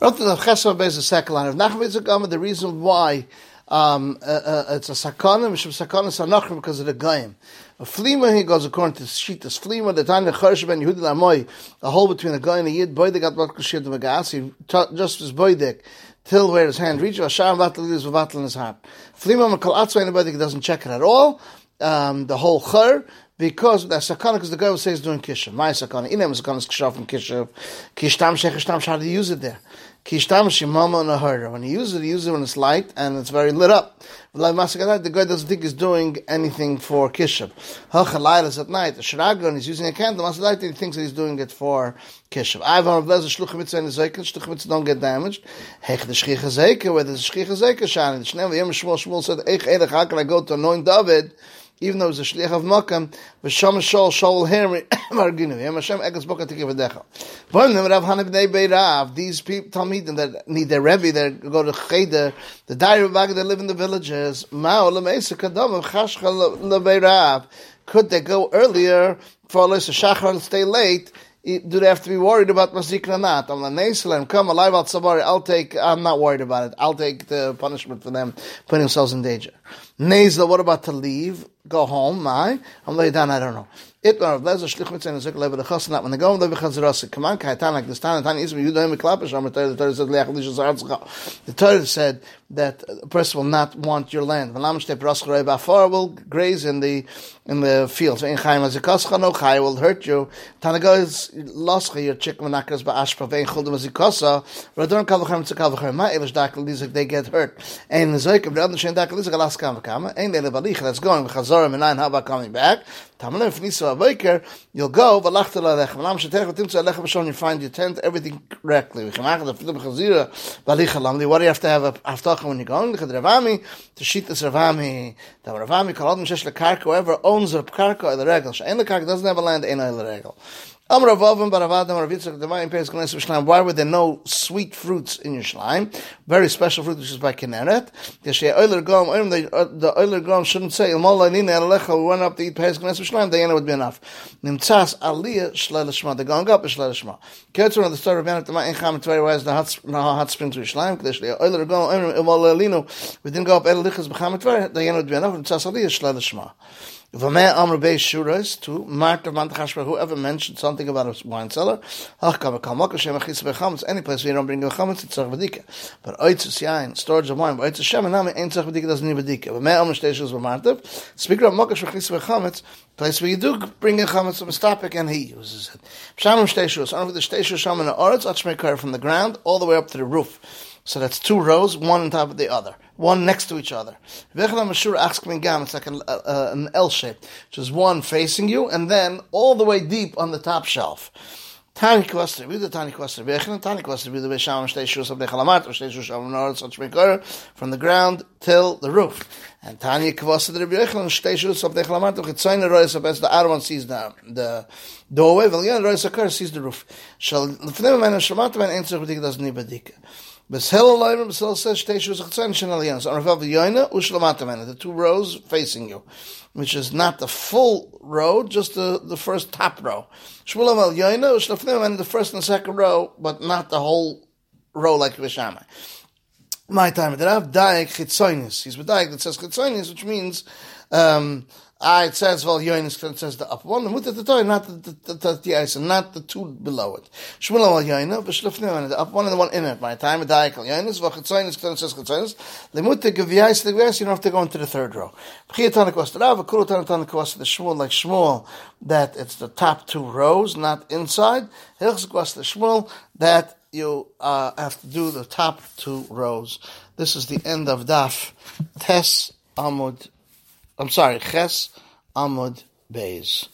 The reason why um, uh, uh, it's a sakana, mishum sakana sanachrim because of the goyim. A flima, he goes according to Shitas flima, the time the Chorsh ben Yehudi Lamoy, the hole between the goy and the yid, boy, they got what kashir the vagas, he just as boydek, till where his hand reaches, Hashem vatal is vatal in his heart. Flima, makal atzva, anybody doesn't check it at all, um, the whole chur, because the sakana, because the guy will say he's doing kishav. My sakana, inem sakana is kishav from kishav. Kishtam shech shtam, how do you use it there? Kishtam shimama herder. When he uses it, he uses it when it's light and it's very lit up. The guy doesn't think he's doing anything for kishav. Hachalayla is at night. The shragon is using a candle. Masalayla he thinks that he's doing it for kishav. I've on a shluchim mitzvah and zeiken. Shluchim mitzvah don't get damaged. Hech the shchicha zeiken, whether the shchicha zeiken shani. The shnei v'yem shmuel shmuel said, Eich edech, how can I go to anoint David? Even though it's a shliach of makam, v'sham shol shol hermi marginu. Yem Hashem ekas boka tiki v'decha. Boim them Rav Hanib Nei Beirav, these people, Talmidim that need their Rebbe, that go to Cheder, the Dairi Bag that live in the villages, Ma'o l'meisa kadam chashcha l'beirav. Could they go earlier for a shachar and stay late? do they have to be worried about mazik or not? I'm like, come alive al sabari, I'll take, I'm not worried about it. I'll take the punishment for them putting themselves in danger. Nezla, what about to leave? Go home, my? I'm laying down, I don't know. It uh, Rav Lezer shlich mitzvah and zikr level the chas not when they go in the chazarasa come on kai like this time time is you don't klapish on the Torah said leach lish zarzcha the Torah said that a person will not want your land. Velam shtep raschrei bafar will graze in the in the fields. In chaim as a kascha no chai will hurt you. Tanaga is lascha your chick manakas ba ashpa vein chuldem as a kasa radon kavachem to kavachem ma elish dakel lizik they get hurt. Of the other shen dakel lizik alas kavachem and the balich that's going chazarim and nine haba coming back Tamale if nisa you'll go, v'lachta lalech, v'lam shetech v'timtza alecha b'shon, you find your tent, everything correctly. V'chemach the filim chazira, v'alicha lamli, what do you have to have a haftacha when you're going? L'chad Ravami, to sheet this Ravami, the Ravami, kol odin shesh lekarka, whoever owns the karka or the regal, she'en lekarka, doesn't have a land, ein oil regal. Why were there no sweet fruits in your Yerushalayim? Very special fruit, which is by Kinneret. The Euler uh, Gom shouldn't say, we went up to eat Pesach Knesset Yerushalayim, the would be enough. Nimtzas Aliyah Shlel Shema, they're up, Shlel Shema. Ketzer on the story of Yanet, the Ma'in Cham, it's very the hot, hot spring to Yerushalayim, Kadesh Euler Gom, we didn't go up Elichas B'cham, the Yana would be enough, Nimtzas Aliyah Shlel Shema. V'mei Amr Bei Shuras to Marta whoever mentioned something about a wine cellar, any place where you don't bring a chametz, it's Tzach. But Oitzes Yain, storage of wine, but Oitzes Shem, and Ain't Tzach V'dika doesn't need V'dika. V'mei Amr Shteshus V'martav, speaker of Mokash Achis Bechametz, place where you do bring a chametz of a stopik, and he uses it. Shamim Shteshus, only the Shteshus Sham in the Oretz, Achmekar from the ground, all the way up to the roof. So that's two rows, one on top of the other, one next to each other. It's like an, uh, an L shape, which is one facing you, and then all the way deep on the top shelf. Tani Kwester, wie der Tani Kwester Bechnen, Tani Kwester wie der Besham Shtei Shus of Dechalamat, or Shtei Shus of Nord, such Mekor, from the ground till the roof. And Tani Kwester der Bechnen, Shtei Shus of Dechalamat, och Etzoyne Rois of Es, the one sees the, the doorway, Valian Rois Akar sees the roof. Shall, Lefnem Men, Shalamat Men, Ein Tzach B'dik, das nie B'dik. Beshel Alayim, Beshel says, Shtei Shus of Tzayne Shen Aliyans, on Rafav Yoina, Ushlamata Men, the two rows facing you which is not the full row, just the, the first top row. Shmuel el Yoina, Shlafnim, and the first and second row, but not the whole row like Vishama. My time, the Rav Daik Chitzoinis. He's with Daik that says Chitzoinis, which means um, Ah, it says, well, Yonis it says the upper one, the the toy, not the, the, the, the ice, and not the two below it. Shmuel al Yoina, v'shlefnim, the upper one and the one in it. My time, daik al Yonis, v'chatzoinis, it says chatzoinis, lemute geviyais, the geviyais, you don't have to go into the third row. V'chiyatana kwas the Rav, v'kurutana kwas the Shmuel, like Shmuel, that it's the top two rows, not inside. Hilchs kwas the Shmuel, that you uh, have to do the top two rows. This is the end of Daf Tes Amud I'm sorry, Ches Amud Beis.